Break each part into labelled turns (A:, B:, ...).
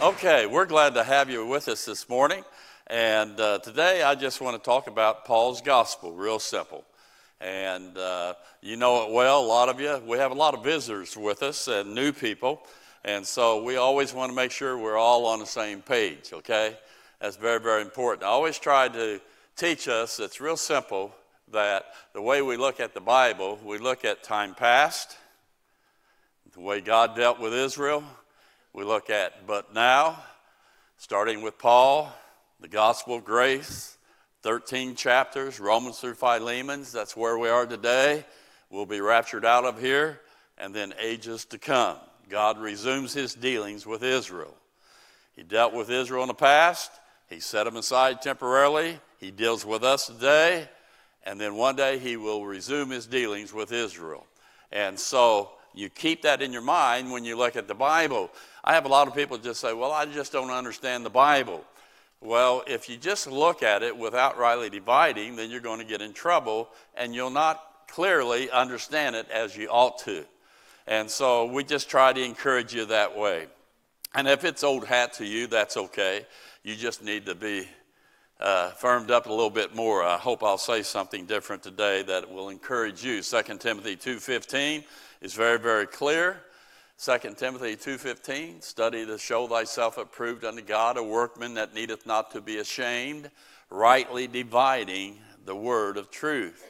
A: Okay, we're glad to have you with us this morning. And uh, today I just want to talk about Paul's gospel, real simple. And uh, you know it well, a lot of you. We have a lot of visitors with us and new people. And so we always want to make sure we're all on the same page, okay? That's very, very important. I always try to teach us, it's real simple, that the way we look at the Bible, we look at time past, the way God dealt with Israel, we look at but now, starting with Paul, the gospel of grace, 13 chapters, Romans through Philemon, that's where we are today. We'll be raptured out of here, and then ages to come. God resumes his dealings with Israel. He dealt with Israel in the past, he set them aside temporarily, he deals with us today, and then one day he will resume his dealings with Israel. And so you keep that in your mind when you look at the Bible. I have a lot of people just say, Well, I just don't understand the Bible. Well, if you just look at it without rightly dividing, then you're going to get in trouble and you'll not clearly understand it as you ought to. And so we just try to encourage you that way. And if it's old hat to you, that's okay. You just need to be uh, firmed up a little bit more. I hope I'll say something different today that will encourage you. 2 Timothy 2.15 is very, very clear. 2 Timothy 2.15, study to show thyself approved unto God, a workman that needeth not to be ashamed, rightly dividing the word of truth.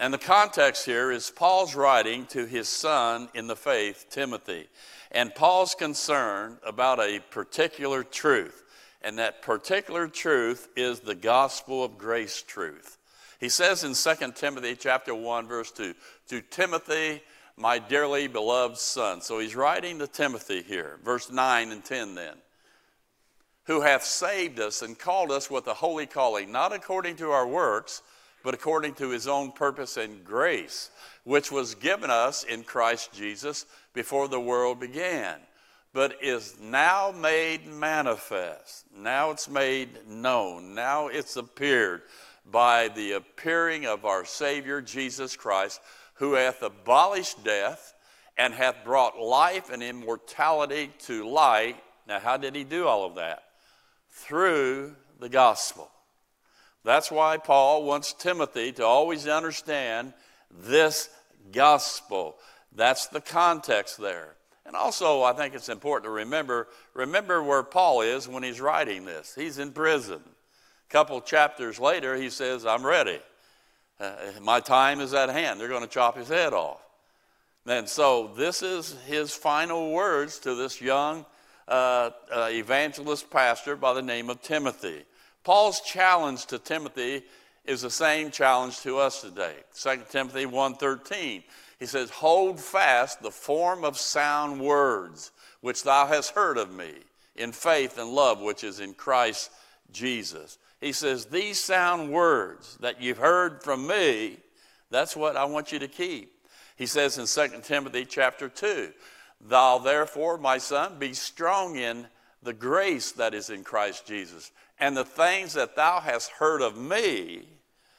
A: And the context here is Paul's writing to his son in the faith, Timothy. And Paul's concerned about a particular truth. And that particular truth is the gospel of grace truth. He says in 2 Timothy chapter 1 verse 2, to Timothy my dearly beloved son. So he's writing to Timothy here, verse 9 and 10 then. Who hath saved us and called us with a holy calling, not according to our works, but according to his own purpose and grace, which was given us in Christ Jesus before the world began, but is now made manifest. Now it's made known. Now it's appeared by the appearing of our Savior Jesus Christ who hath abolished death and hath brought life and immortality to light. Now, how did he do all of that? Through the gospel. That's why Paul wants Timothy to always understand this gospel. That's the context there. And also, I think it's important to remember remember where Paul is when he's writing this. He's in prison. A couple chapters later, he says, I'm ready. Uh, my time is at hand. They're going to chop his head off. And so this is his final words to this young uh, uh, evangelist pastor by the name of Timothy. Paul's challenge to Timothy is the same challenge to us today. 2 Timothy 1:13. He says, "Hold fast the form of sound words which thou hast heard of me in faith and love which is in Christ Jesus." He says, These sound words that you've heard from me, that's what I want you to keep. He says in 2 Timothy chapter 2, Thou therefore, my son, be strong in the grace that is in Christ Jesus, and the things that thou hast heard of me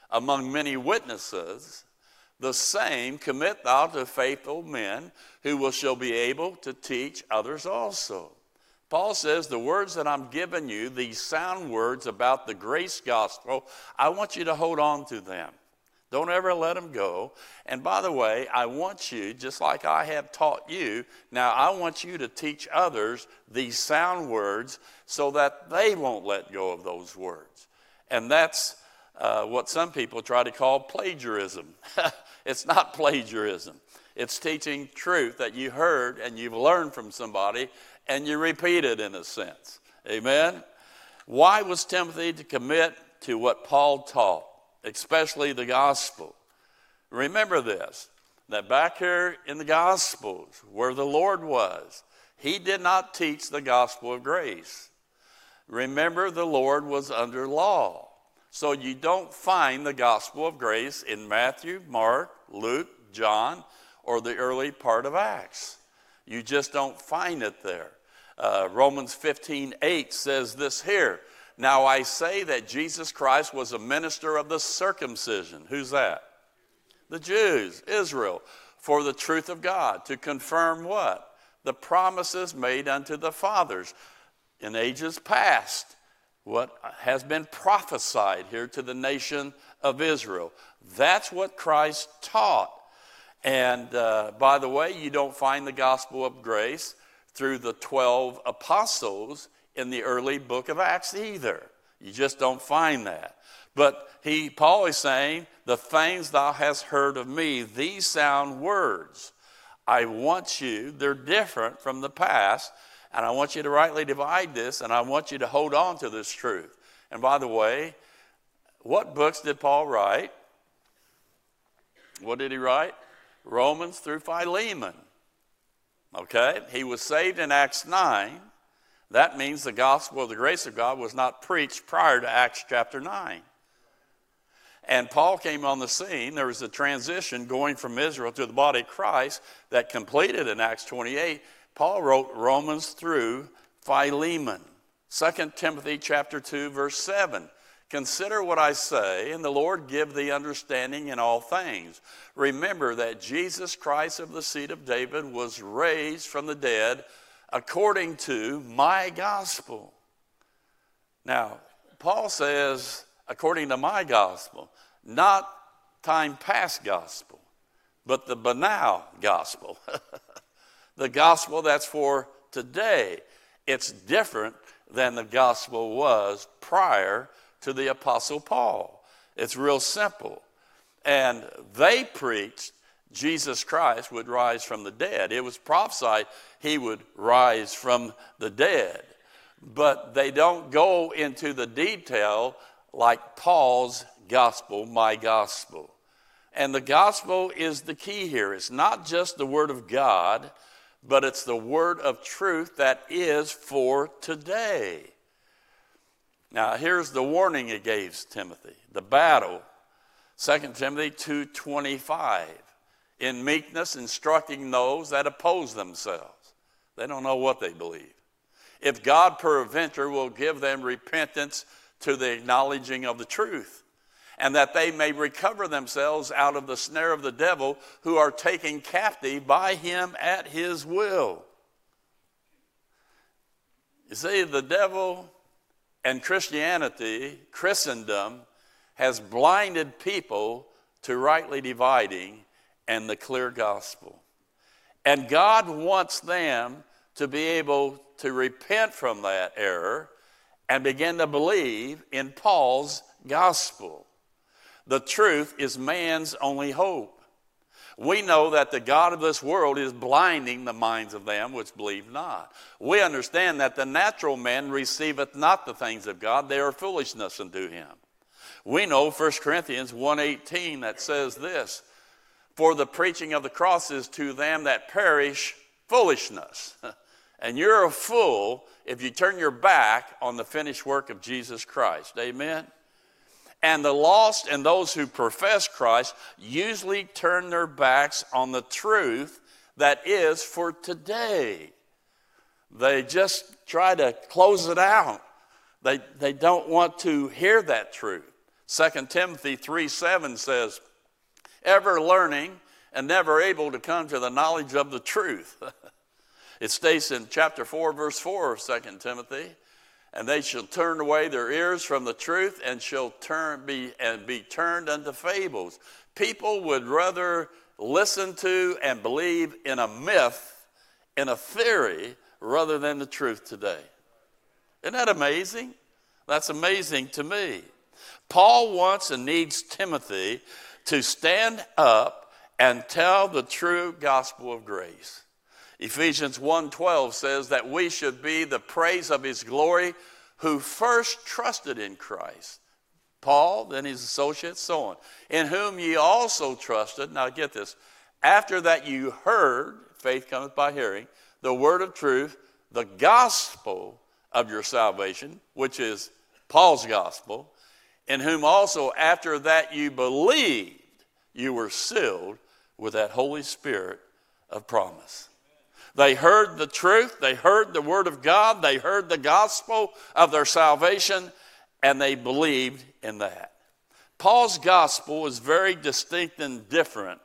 A: among many witnesses, the same commit thou to faithful men who will shall be able to teach others also. Paul says, The words that I'm giving you, these sound words about the grace gospel, I want you to hold on to them. Don't ever let them go. And by the way, I want you, just like I have taught you, now I want you to teach others these sound words so that they won't let go of those words. And that's uh, what some people try to call plagiarism. it's not plagiarism. It's teaching truth that you heard and you've learned from somebody and you repeat it in a sense. Amen? Why was Timothy to commit to what Paul taught, especially the gospel? Remember this that back here in the Gospels, where the Lord was, he did not teach the gospel of grace. Remember, the Lord was under law. So you don't find the gospel of grace in Matthew, Mark, Luke, John, or the early part of Acts. You just don't find it there. Uh, Romans 15 8 says this here. Now I say that Jesus Christ was a minister of the circumcision. Who's that? The Jews, Israel, for the truth of God, to confirm what? The promises made unto the fathers. in ages past, what has been prophesied here to the nation of Israel. That's what Christ taught. And uh, by the way, you don't find the gospel of grace through the 12 apostles in the early book of Acts either. You just don't find that. But he, Paul is saying, the things thou hast heard of me, these sound words. I want you, they're different from the past, and I want you to rightly divide this, and I want you to hold on to this truth. And by the way, what books did Paul write? What did he write? Romans through Philemon. Okay? He was saved in Acts 9. That means the gospel of the grace of God was not preached prior to Acts chapter 9. And Paul came on the scene. There was a transition going from Israel to the body of Christ that completed in Acts 28. Paul wrote Romans through Philemon. 2 Timothy chapter 2 verse 7. Consider what I say, and the Lord give thee understanding in all things. Remember that Jesus Christ of the seed of David was raised from the dead according to my gospel. Now, Paul says, according to my gospel, not time past gospel, but the but now gospel. the gospel that's for today. It's different than the gospel was prior to the Apostle Paul. It's real simple. And they preached Jesus Christ would rise from the dead. It was prophesied he would rise from the dead. But they don't go into the detail like Paul's gospel, my gospel. And the gospel is the key here. It's not just the word of God, but it's the word of truth that is for today. Now, here's the warning he gave Timothy the battle. 2 Timothy 2:25 in meekness instructing those that oppose themselves. They don't know what they believe. If God peradventure will give them repentance to the acknowledging of the truth, and that they may recover themselves out of the snare of the devil who are taken captive by him at his will. You see, the devil and Christianity, Christendom, has blinded people to rightly dividing and the clear gospel. And God wants them to be able to repent from that error and begin to believe in Paul's gospel. The truth is man's only hope. We know that the God of this world is blinding the minds of them which believe not. We understand that the natural man receiveth not the things of God, they are foolishness unto him. We know 1 Corinthians 1:18 that says this, for the preaching of the cross is to them that perish foolishness. and you're a fool if you turn your back on the finished work of Jesus Christ. Amen. And the lost and those who profess Christ usually turn their backs on the truth that is for today. They just try to close it out. They, they don't want to hear that truth. 2 Timothy 3 7 says, ever learning and never able to come to the knowledge of the truth. it states in chapter 4, verse 4 of 2 Timothy, and they shall turn away their ears from the truth and shall turn be and be turned unto fables. People would rather listen to and believe in a myth, in a theory, rather than the truth today. Isn't that amazing? That's amazing to me. Paul wants and needs Timothy to stand up and tell the true gospel of grace. Ephesians 1:12 says that we should be the praise of his glory who first trusted in Christ. Paul, then his associates, so on, in whom ye also trusted. Now get this. After that you heard, faith cometh by hearing, the word of truth, the gospel of your salvation, which is Paul's gospel, in whom also after that you believed, you were sealed with that Holy Spirit of promise. They heard the truth, they heard the word of God, they heard the gospel of their salvation, and they believed in that. Paul's gospel is very distinct and different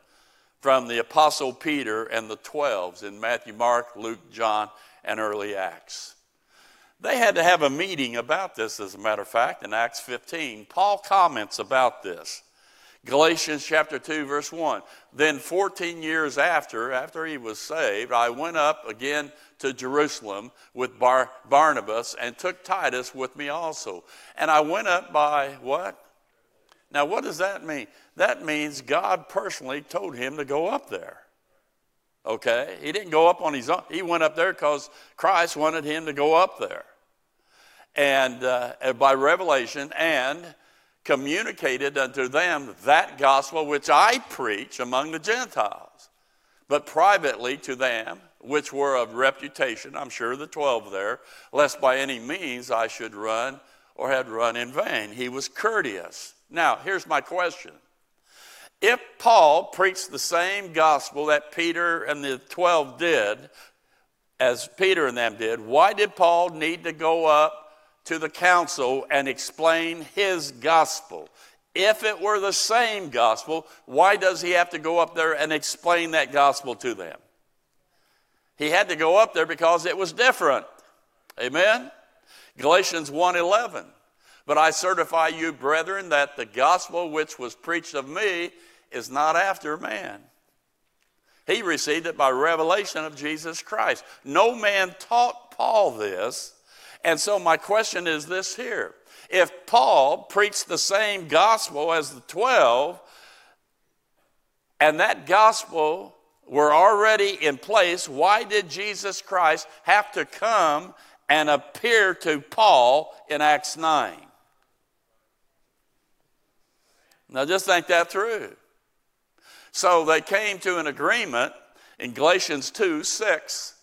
A: from the Apostle Peter and the 12s in Matthew, Mark, Luke, John, and early Acts. They had to have a meeting about this, as a matter of fact, in Acts 15. Paul comments about this. Galatians chapter 2, verse 1. Then 14 years after, after he was saved, I went up again to Jerusalem with Bar- Barnabas and took Titus with me also. And I went up by what? Now, what does that mean? That means God personally told him to go up there. Okay? He didn't go up on his own. He went up there because Christ wanted him to go up there. And uh, by revelation, and communicated unto them that gospel which I preach among the Gentiles, but privately to them which were of reputation, I'm sure the 12 there, lest by any means I should run or had run in vain. He was courteous. Now, here's my question. If Paul preached the same gospel that Peter and the 12 did, as Peter and them did, why did Paul need to go up to the council and explain his gospel. If it were the same gospel, why does he have to go up there and explain that gospel to them? He had to go up there because it was different. Amen. Galatians 1:11. But I certify you, brethren, that the gospel which was preached of me is not after man. He received it by revelation of Jesus Christ. No man taught Paul this, and so, my question is this here. If Paul preached the same gospel as the 12, and that gospel were already in place, why did Jesus Christ have to come and appear to Paul in Acts 9? Now, just think that through. So, they came to an agreement in Galatians 2 6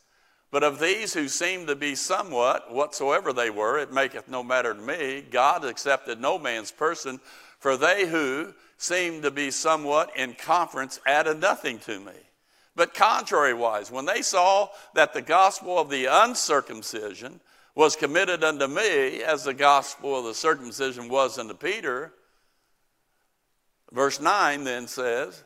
A: but of these who seemed to be somewhat, whatsoever they were, it maketh no matter to me. God accepted no man's person, for they who seemed to be somewhat in conference added nothing to me. But contrariwise, when they saw that the gospel of the uncircumcision was committed unto me, as the gospel of the circumcision was unto Peter, verse 9 then says,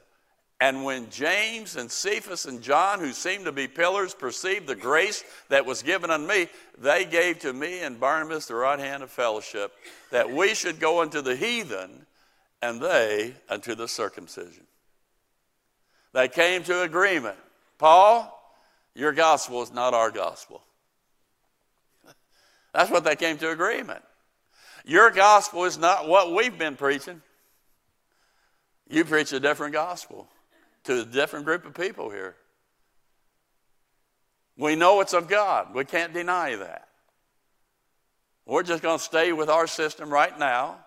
A: and when James and Cephas and John, who seemed to be pillars, perceived the grace that was given unto me, they gave to me and Barnabas the right hand of fellowship, that we should go unto the heathen, and they unto the circumcision. They came to agreement. Paul, your gospel is not our gospel. That's what they came to agreement. Your gospel is not what we've been preaching. You preach a different gospel to a different group of people here. We know it's of God. We can't deny that. We're just going to stay with our system right now.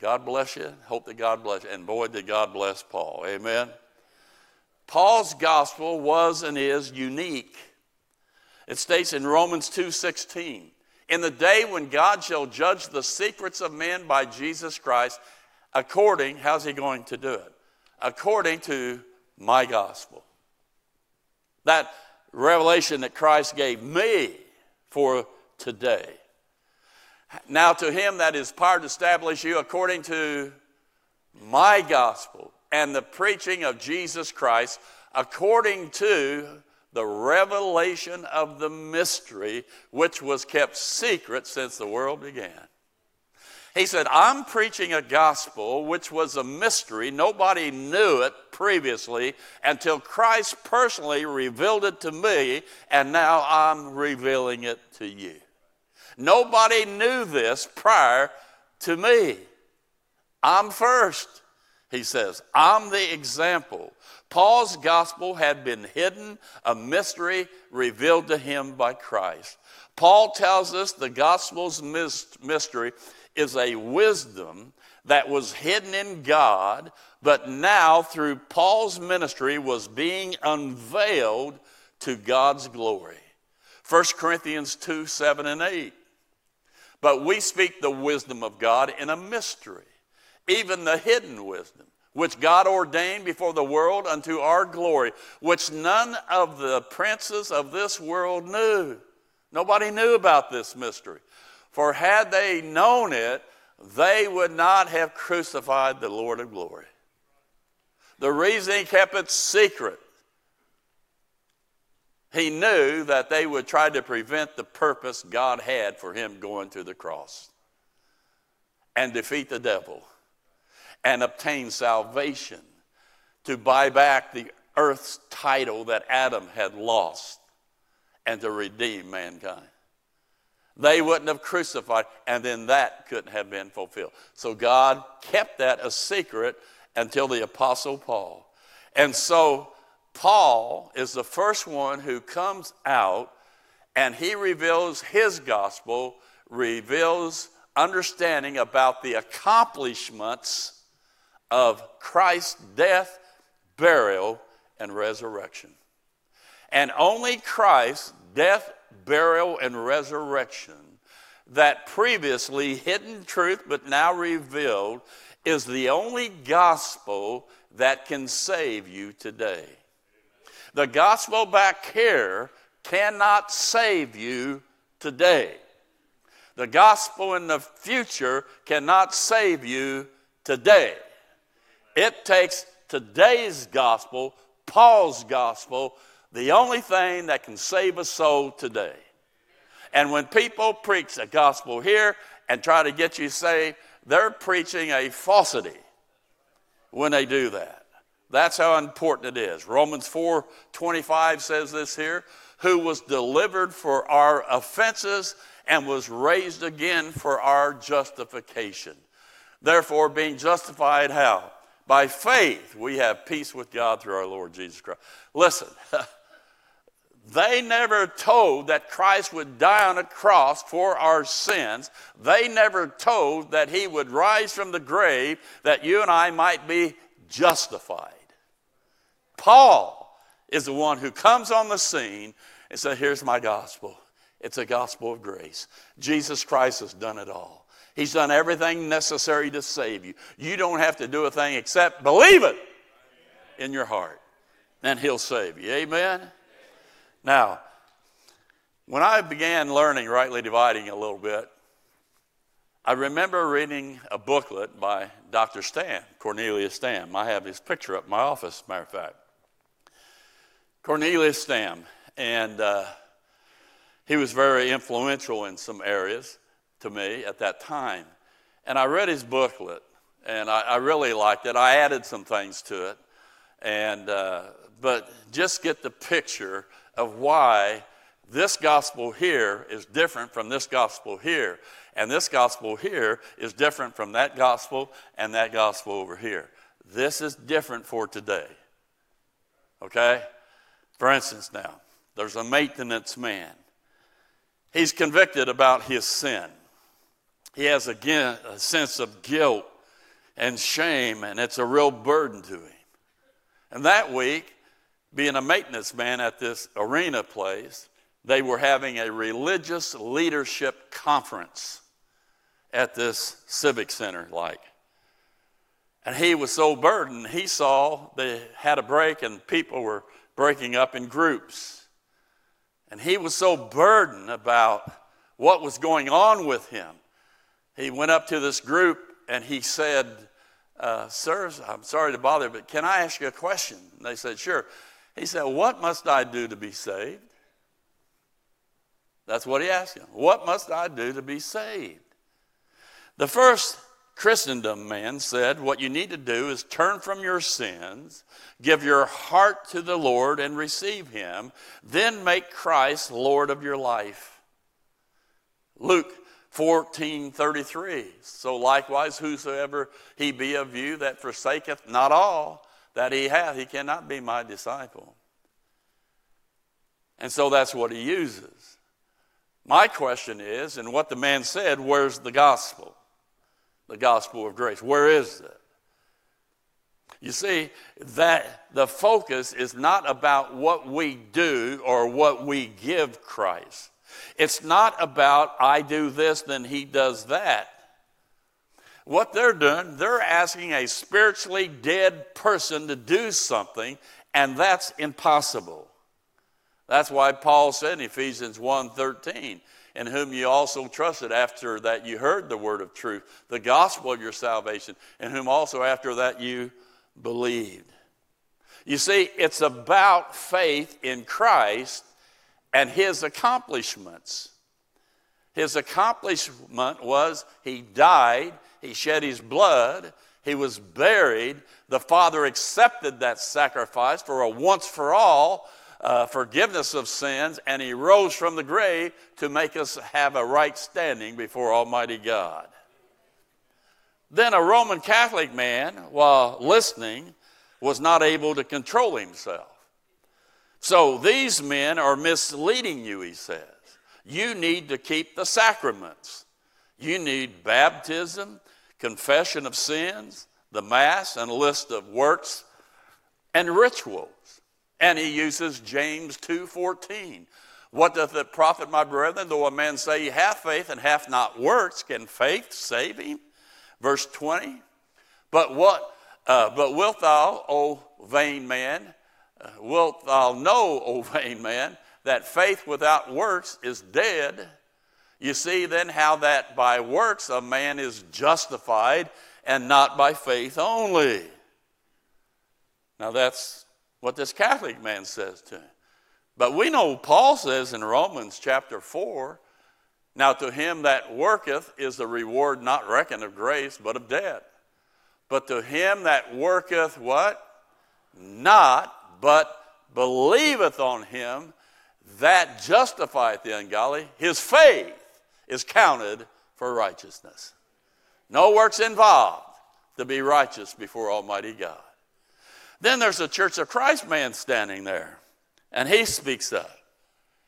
A: God bless you. Hope that God bless you. And boy, did God bless Paul. Amen. Paul's gospel was and is unique. It states in Romans 2:16, "In the day when God shall judge the secrets of men by Jesus Christ, according, how's he going to do it? According to my gospel. That revelation that Christ gave me for today. Now, to him that is power to establish you according to my gospel and the preaching of Jesus Christ, according to the revelation of the mystery which was kept secret since the world began. He said, I'm preaching a gospel which was a mystery. Nobody knew it previously until Christ personally revealed it to me, and now I'm revealing it to you. Nobody knew this prior to me. I'm first, he says. I'm the example. Paul's gospel had been hidden, a mystery revealed to him by Christ. Paul tells us the gospel's mystery is a wisdom that was hidden in God, but now through Paul's ministry was being unveiled to God's glory. 1 Corinthians 2 7 and 8. But we speak the wisdom of God in a mystery, even the hidden wisdom, which God ordained before the world unto our glory, which none of the princes of this world knew. Nobody knew about this mystery. For had they known it, they would not have crucified the Lord of glory. The reason he kept it secret, He knew that they would try to prevent the purpose God had for him going to the cross and defeat the devil and obtain salvation to buy back the earth's title that Adam had lost and to redeem mankind. They wouldn't have crucified, and then that couldn't have been fulfilled. So God kept that a secret until the Apostle Paul. And so Paul is the first one who comes out and he reveals his gospel, reveals understanding about the accomplishments of Christ's death, burial, and resurrection. And only Christ's death, burial, and resurrection, that previously hidden truth but now revealed, is the only gospel that can save you today. The gospel back here cannot save you today. The gospel in the future cannot save you today. It takes today's gospel, Paul's gospel, the only thing that can save a soul today. And when people preach the gospel here and try to get you saved, they're preaching a falsity when they do that. That's how important it is. Romans 4 25 says this here who was delivered for our offenses and was raised again for our justification. Therefore, being justified how? By faith, we have peace with God through our Lord Jesus Christ. Listen, They never told that Christ would die on a cross for our sins. They never told that he would rise from the grave that you and I might be justified. Paul is the one who comes on the scene and says, Here's my gospel. It's a gospel of grace. Jesus Christ has done it all. He's done everything necessary to save you. You don't have to do a thing except believe it in your heart, and He'll save you. Amen? Now, when I began learning rightly dividing a little bit, I remember reading a booklet by Dr. Stam, Cornelius Stam. I have his picture up in my office, matter of fact. Cornelius Stam, and uh, he was very influential in some areas to me at that time. And I read his booklet, and I, I really liked it. I added some things to it, and uh, but just get the picture of why this gospel here is different from this gospel here. And this gospel here is different from that gospel and that gospel over here. This is different for today. Okay? For instance, now, there's a maintenance man. He's convicted about his sin. He has a sense of guilt and shame, and it's a real burden to him. And that week, being a maintenance man at this arena place, they were having a religious leadership conference at this civic center, like. And he was so burdened, he saw they had a break and people were breaking up in groups. And he was so burdened about what was going on with him. He went up to this group and he said, uh, Sirs, I'm sorry to bother, but can I ask you a question? And they said, Sure. He said, What must I do to be saved? That's what he asked him. What must I do to be saved? The first Christendom man said, What you need to do is turn from your sins, give your heart to the Lord and receive him, then make Christ Lord of your life. Luke 14 33. So likewise, whosoever he be of you that forsaketh not all, that he hath, he cannot be my disciple. And so that's what he uses. My question is, and what the man said, where's the gospel? The gospel of grace. Where is it? You see, that the focus is not about what we do or what we give Christ. It's not about I do this, then he does that. What they're doing, they're asking a spiritually dead person to do something, and that's impossible. That's why Paul said in Ephesians 1:13, in whom you also trusted after that you heard the word of truth, the gospel of your salvation, in whom also after that you believed. You see, it's about faith in Christ and his accomplishments. His accomplishment was he died, he shed his blood, he was buried. The Father accepted that sacrifice for a once for all uh, forgiveness of sins, and he rose from the grave to make us have a right standing before Almighty God. Then a Roman Catholic man, while listening, was not able to control himself. So these men are misleading you, he says. You need to keep the sacraments. You need baptism, confession of sins, the Mass, and a list of works and rituals. And he uses James 2.14. What doth it profit, my brethren, though a man say he hath faith and hath not works? Can faith save him? Verse 20. But what? Uh, but wilt thou, O vain man, uh, wilt thou know, O vain man, that faith without works is dead? You see then how that by works a man is justified and not by faith only. Now that's what this Catholic man says to him. But we know Paul says in Romans chapter 4 now to him that worketh is the reward not reckoned of grace, but of debt. But to him that worketh what? Not, but believeth on him that justifieth the ungodly, his faith is counted for righteousness. No works involved to be righteous before Almighty God. Then there's a Church of Christ man standing there, and he speaks up.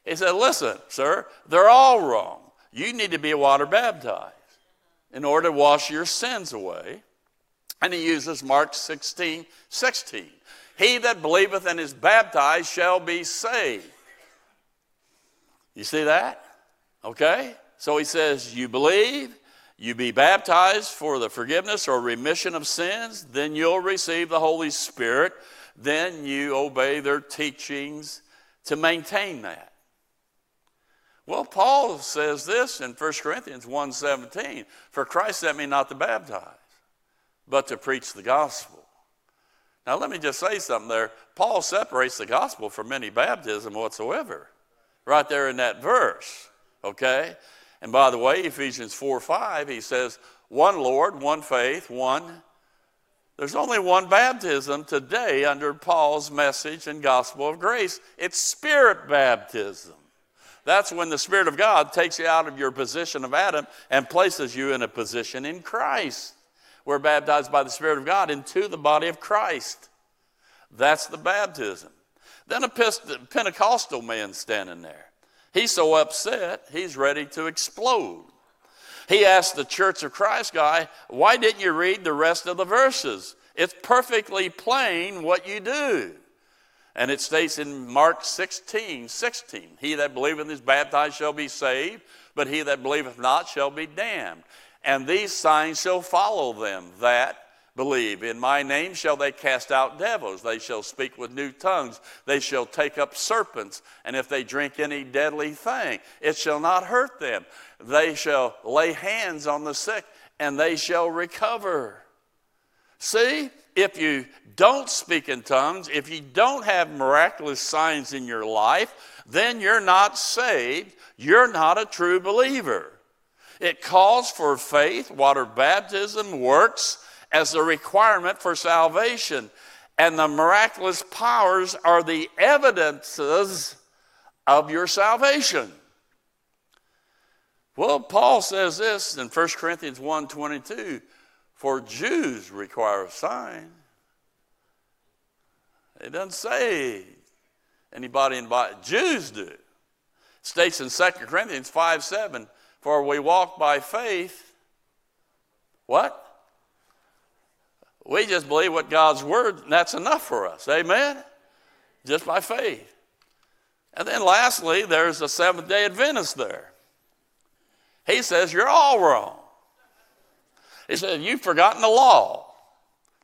A: He said, Listen, sir, they're all wrong. You need to be water baptized in order to wash your sins away. And he uses Mark 16 16. He that believeth and is baptized shall be saved. You see that? Okay? So he says, You believe, you be baptized for the forgiveness or remission of sins, then you'll receive the Holy Spirit. Then you obey their teachings to maintain that. Well, Paul says this in 1 Corinthians 1:17, for Christ sent me not to baptize, but to preach the gospel. Now let me just say something there. Paul separates the gospel from any baptism whatsoever. Right there in that verse. Okay? And by the way, Ephesians 4 5, he says, one Lord, one faith, one. There's only one baptism today under Paul's message and gospel of grace. It's spirit baptism. That's when the Spirit of God takes you out of your position of Adam and places you in a position in Christ. We're baptized by the Spirit of God into the body of Christ. That's the baptism. Then a Pentecostal man standing there. He's so upset, he's ready to explode. He asked the Church of Christ guy, Why didn't you read the rest of the verses? It's perfectly plain what you do. And it states in Mark 16, 16, He that believeth is baptized shall be saved, but he that believeth not shall be damned. And these signs shall follow them that believe. In my name shall they cast out devils. They shall speak with new tongues. They shall take up serpents. And if they drink any deadly thing, it shall not hurt them. They shall lay hands on the sick and they shall recover. See, if you don't speak in tongues, if you don't have miraculous signs in your life, then you're not saved. You're not a true believer. It calls for faith, water baptism, works, as a requirement for salvation. And the miraculous powers are the evidences of your salvation. Well, Paul says this in 1 Corinthians 1:22, for Jews require a sign. It doesn't say anybody in. Jews do. It states in 2 Corinthians 5 7, for we walk by faith. What? We just believe what God's word, and that's enough for us. Amen? Just by faith. And then lastly, there's the Seventh day Adventist there. He says, You're all wrong. He said, You've forgotten the law.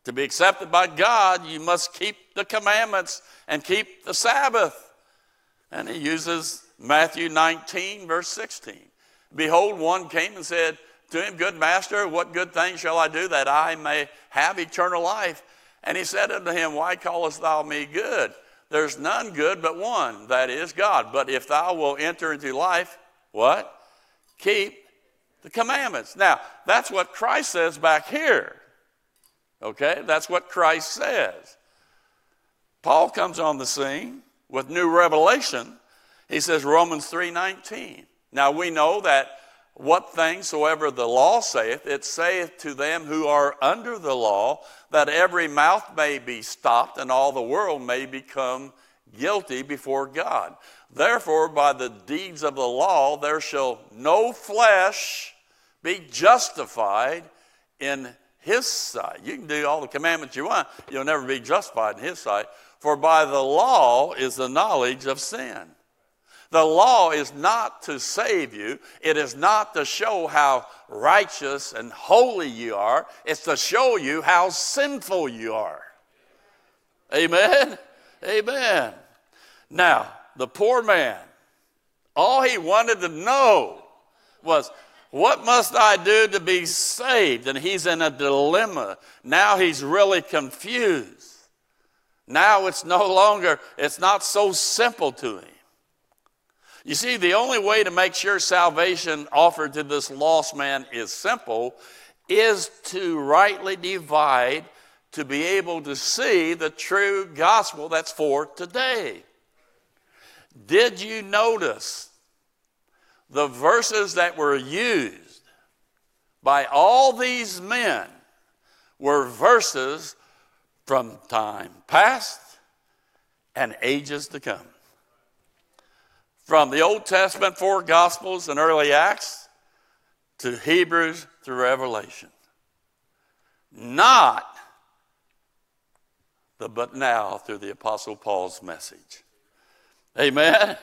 A: To be accepted by God, you must keep the commandments and keep the Sabbath. And he uses Matthew 19, verse 16. Behold, one came and said, to him, Good master, what good thing shall I do that I may have eternal life? And he said unto him, Why callest thou me good? There's none good but one, that is God. But if thou wilt enter into life, what? Keep the commandments. Now, that's what Christ says back here. Okay? That's what Christ says. Paul comes on the scene with new revelation. He says Romans 3:19. Now we know that what things soever the law saith, it saith to them who are under the law, that every mouth may be stopped and all the world may become guilty before God. Therefore, by the deeds of the law, there shall no flesh be justified in his sight. You can do all the commandments you want, you'll never be justified in his sight. For by the law is the knowledge of sin. The law is not to save you, it is not to show how righteous and holy you are, it's to show you how sinful you are. Amen? Amen. Now, the poor man, all he wanted to know was, what must I do to be saved? And he's in a dilemma. Now he's really confused. Now it's no longer, it's not so simple to him. You see, the only way to make sure salvation offered to this lost man is simple is to rightly divide, to be able to see the true gospel that's for today. Did you notice the verses that were used by all these men were verses from time past and ages to come? From the Old Testament, four Gospels and early Acts, to Hebrews through Revelation. Not the but now through the Apostle Paul's message. Amen?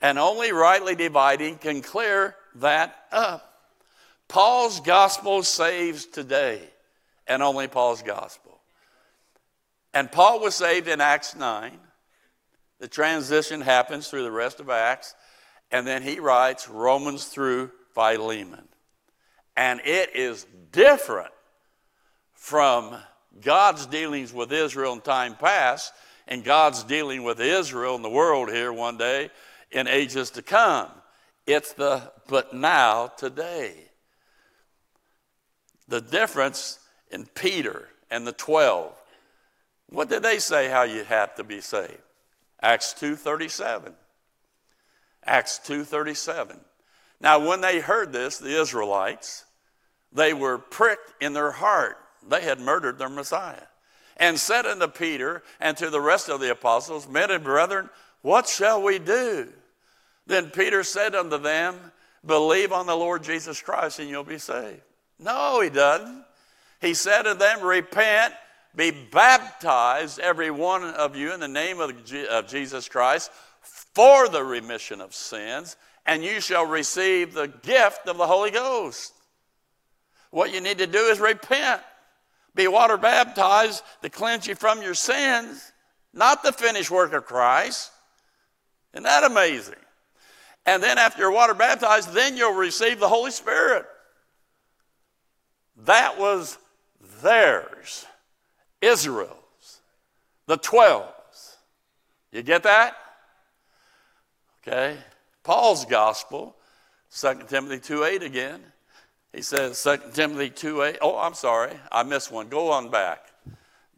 A: And only rightly dividing can clear that up. Paul's gospel saves today, and only Paul's gospel. And Paul was saved in Acts 9. The transition happens through the rest of Acts, and then he writes Romans through Philemon. And it is different from God's dealings with Israel in time past and God's dealing with Israel and the world here one day in ages to come. It's the but now, today. The difference in Peter and the 12. What did they say how you have to be saved? Acts 2:37. Acts 2:37. Now when they heard this, the Israelites, they were pricked in their heart. They had murdered their Messiah. And said unto Peter and to the rest of the apostles, Men and brethren, what shall we do? Then Peter said unto them, Believe on the Lord Jesus Christ and you'll be saved. No, he doesn't. He said to them, Repent be baptized, every one of you, in the name of, of Jesus Christ for the remission of sins, and you shall receive the gift of the Holy Ghost. What you need to do is repent. Be water baptized to cleanse you from your sins, not the finished work of Christ. Isn't that amazing? And then after you're water baptized, then you'll receive the Holy Spirit. That was theirs. Israel's, the 12s. You get that? Okay. Paul's gospel, 2 Timothy 2 8 again. He says, 2 Timothy 2 8. Oh, I'm sorry. I missed one. Go on back.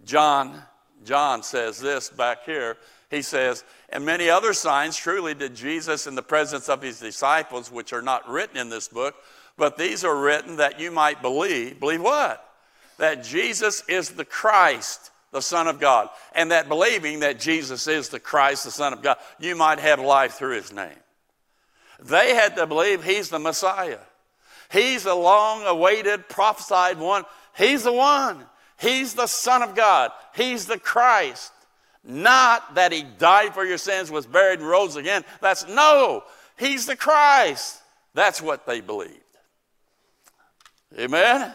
A: John, John says this back here. He says, and many other signs truly did Jesus in the presence of his disciples, which are not written in this book, but these are written that you might believe. Believe what? That Jesus is the Christ, the Son of God, and that believing that Jesus is the Christ, the Son of God, you might have life through his name. They had to believe he's the Messiah. He's the long awaited, prophesied one. He's the one. He's the Son of God. He's the Christ. Not that he died for your sins, was buried, and rose again. That's no. He's the Christ. That's what they believed. Amen?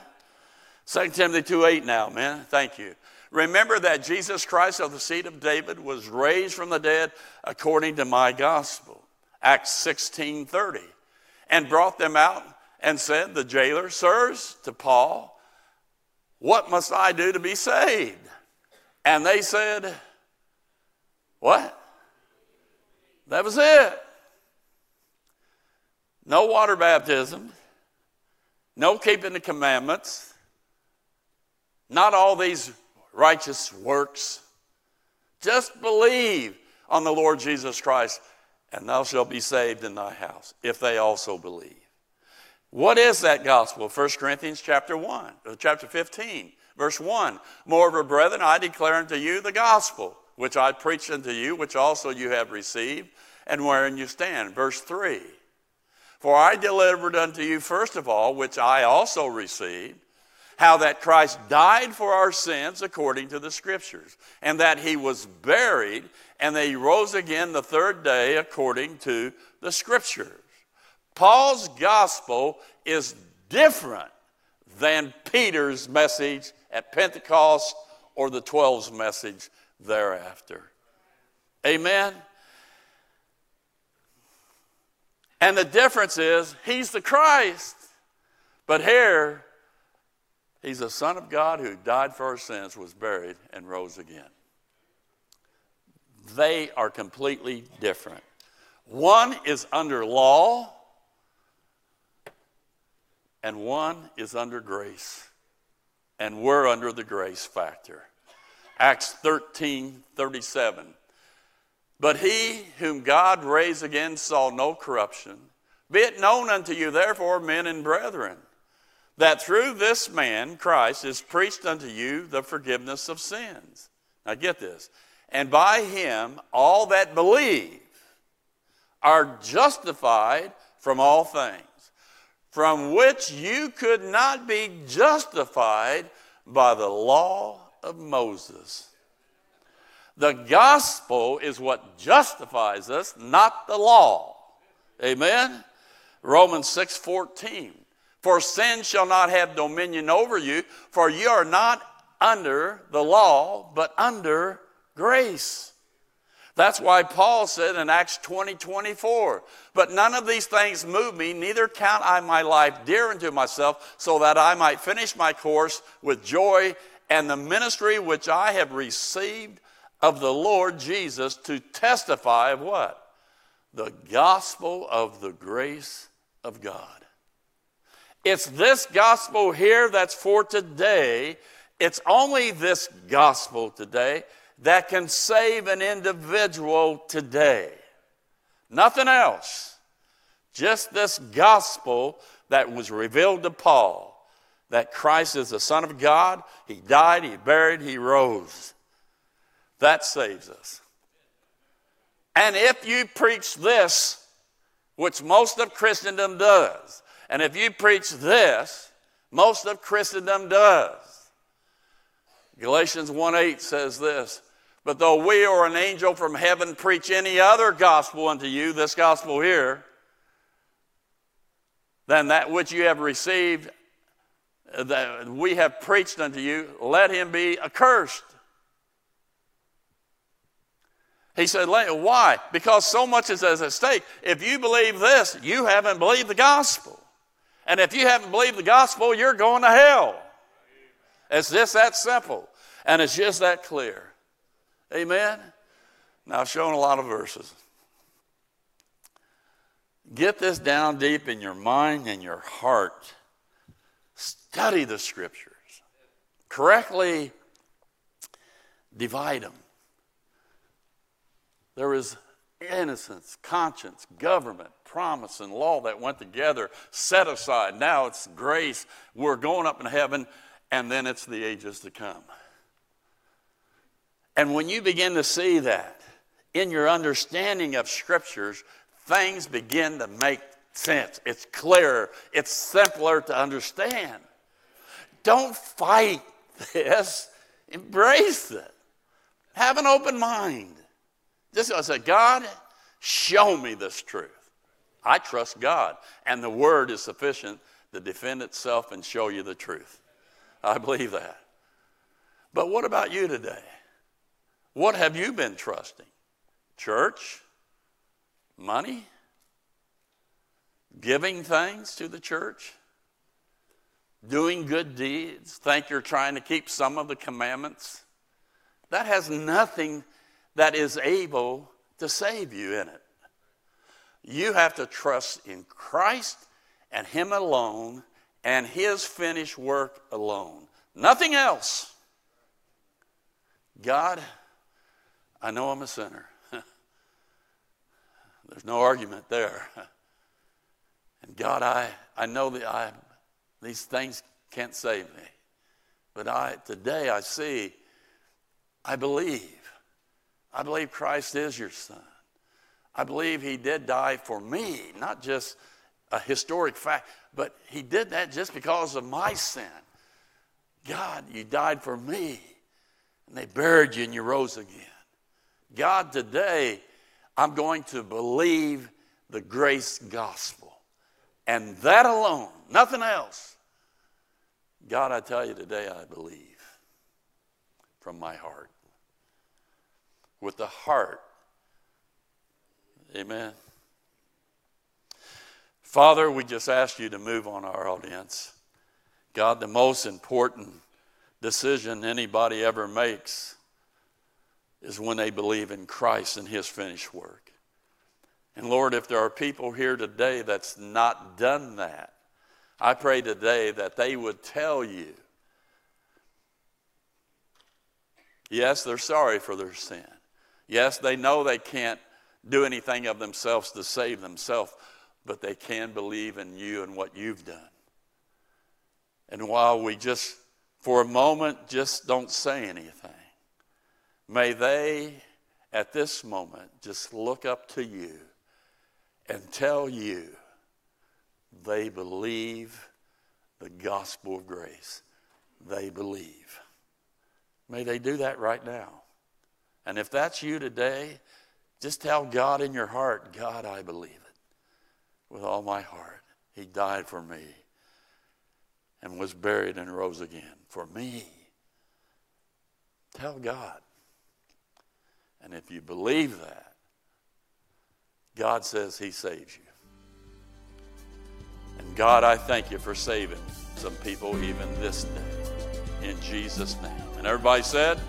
A: 2 Timothy 2 8 now, man. Thank you. Remember that Jesus Christ of the seed of David was raised from the dead according to my gospel. Acts 16 30. And brought them out and said, The jailer, sirs, to Paul, What must I do to be saved? And they said, What? That was it. No water baptism, no keeping the commandments, not all these righteous works. Just believe on the Lord Jesus Christ, and thou shalt be saved in thy house, if they also believe. What is that gospel? 1 Corinthians chapter 1, uh, chapter 15, verse 1. Moreover, brethren, I declare unto you the gospel, which I preached unto you, which also you have received, and wherein you stand. Verse 3. For I delivered unto you first of all, which I also received, how that Christ died for our sins according to the Scriptures, and that he was buried, and that he rose again the third day according to the Scriptures. Paul's gospel is different than Peter's message at Pentecost or the 12's message thereafter. Amen? And the difference is, he's the Christ. But here, he's the Son of God who died for our sins, was buried, and rose again. They are completely different. One is under law, and one is under grace. And we're under the grace factor. Acts 13 37. But he whom God raised again saw no corruption. Be it known unto you, therefore, men and brethren, that through this man, Christ, is preached unto you the forgiveness of sins. Now get this. And by him, all that believe are justified from all things, from which you could not be justified by the law of Moses. The gospel is what justifies us, not the law. Amen. Romans 6:14. For sin shall not have dominion over you, for you are not under the law, but under grace. That's why Paul said in Acts 20 24, But none of these things move me, neither count I my life dear unto myself, so that I might finish my course with joy and the ministry which I have received of the Lord Jesus to testify of what? The gospel of the grace of God. It's this gospel here that's for today. It's only this gospel today that can save an individual today. Nothing else. Just this gospel that was revealed to Paul that Christ is the Son of God. He died, He buried, He rose. That saves us. And if you preach this, which most of Christendom does, and if you preach this, most of Christendom does. Galatians 1 8 says this But though we or an angel from heaven preach any other gospel unto you, this gospel here, than that which you have received, uh, that we have preached unto you, let him be accursed. He said, Why? Because so much is at stake. If you believe this, you haven't believed the gospel. And if you haven't believed the gospel, you're going to hell. It's just that simple. And it's just that clear. Amen? Now, I've shown a lot of verses. Get this down deep in your mind and your heart. Study the scriptures. Correctly divide them. There is innocence, conscience, government, promise, and law that went together, set aside. Now it's grace. We're going up in heaven, and then it's the ages to come. And when you begin to see that in your understanding of scriptures, things begin to make sense. It's clearer, it's simpler to understand. Don't fight this, embrace it. Have an open mind. Just I say, God, show me this truth. I trust God, and the word is sufficient to defend itself and show you the truth. I believe that. But what about you today? What have you been trusting? Church? Money? Giving things to the church? Doing good deeds? Think you're trying to keep some of the commandments? That has nothing that is able to save you in it. You have to trust in Christ and Him alone and His finished work alone. Nothing else. God, I know I'm a sinner. There's no argument there. And God, I, I know that I, these things can't save me. But I, today I see, I believe. I believe Christ is your son. I believe he did die for me, not just a historic fact, but he did that just because of my sin. God, you died for me. And they buried you and you rose again. God, today I'm going to believe the grace gospel. And that alone, nothing else. God, I tell you today, I believe from my heart. With the heart. Amen. Father, we just ask you to move on our audience. God, the most important decision anybody ever makes is when they believe in Christ and his finished work. And Lord, if there are people here today that's not done that, I pray today that they would tell you, yes, they're sorry for their sin. Yes, they know they can't do anything of themselves to save themselves, but they can believe in you and what you've done. And while we just, for a moment, just don't say anything, may they, at this moment, just look up to you and tell you they believe the gospel of grace. They believe. May they do that right now. And if that's you today, just tell God in your heart, God, I believe it with all my heart. He died for me and was buried and rose again for me. Tell God. And if you believe that, God says He saves you. And God, I thank you for saving some people even this day. In Jesus' name. And everybody said,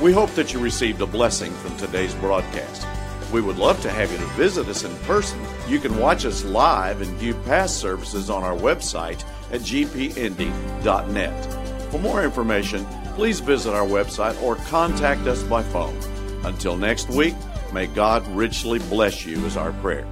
B: We hope that you received a blessing from today's broadcast. We would love to have you to visit us in person. You can watch us live and view past services on our website at gpindy.net. For more information, please visit our website or contact us by phone. Until next week, may God richly bless you, is our prayer.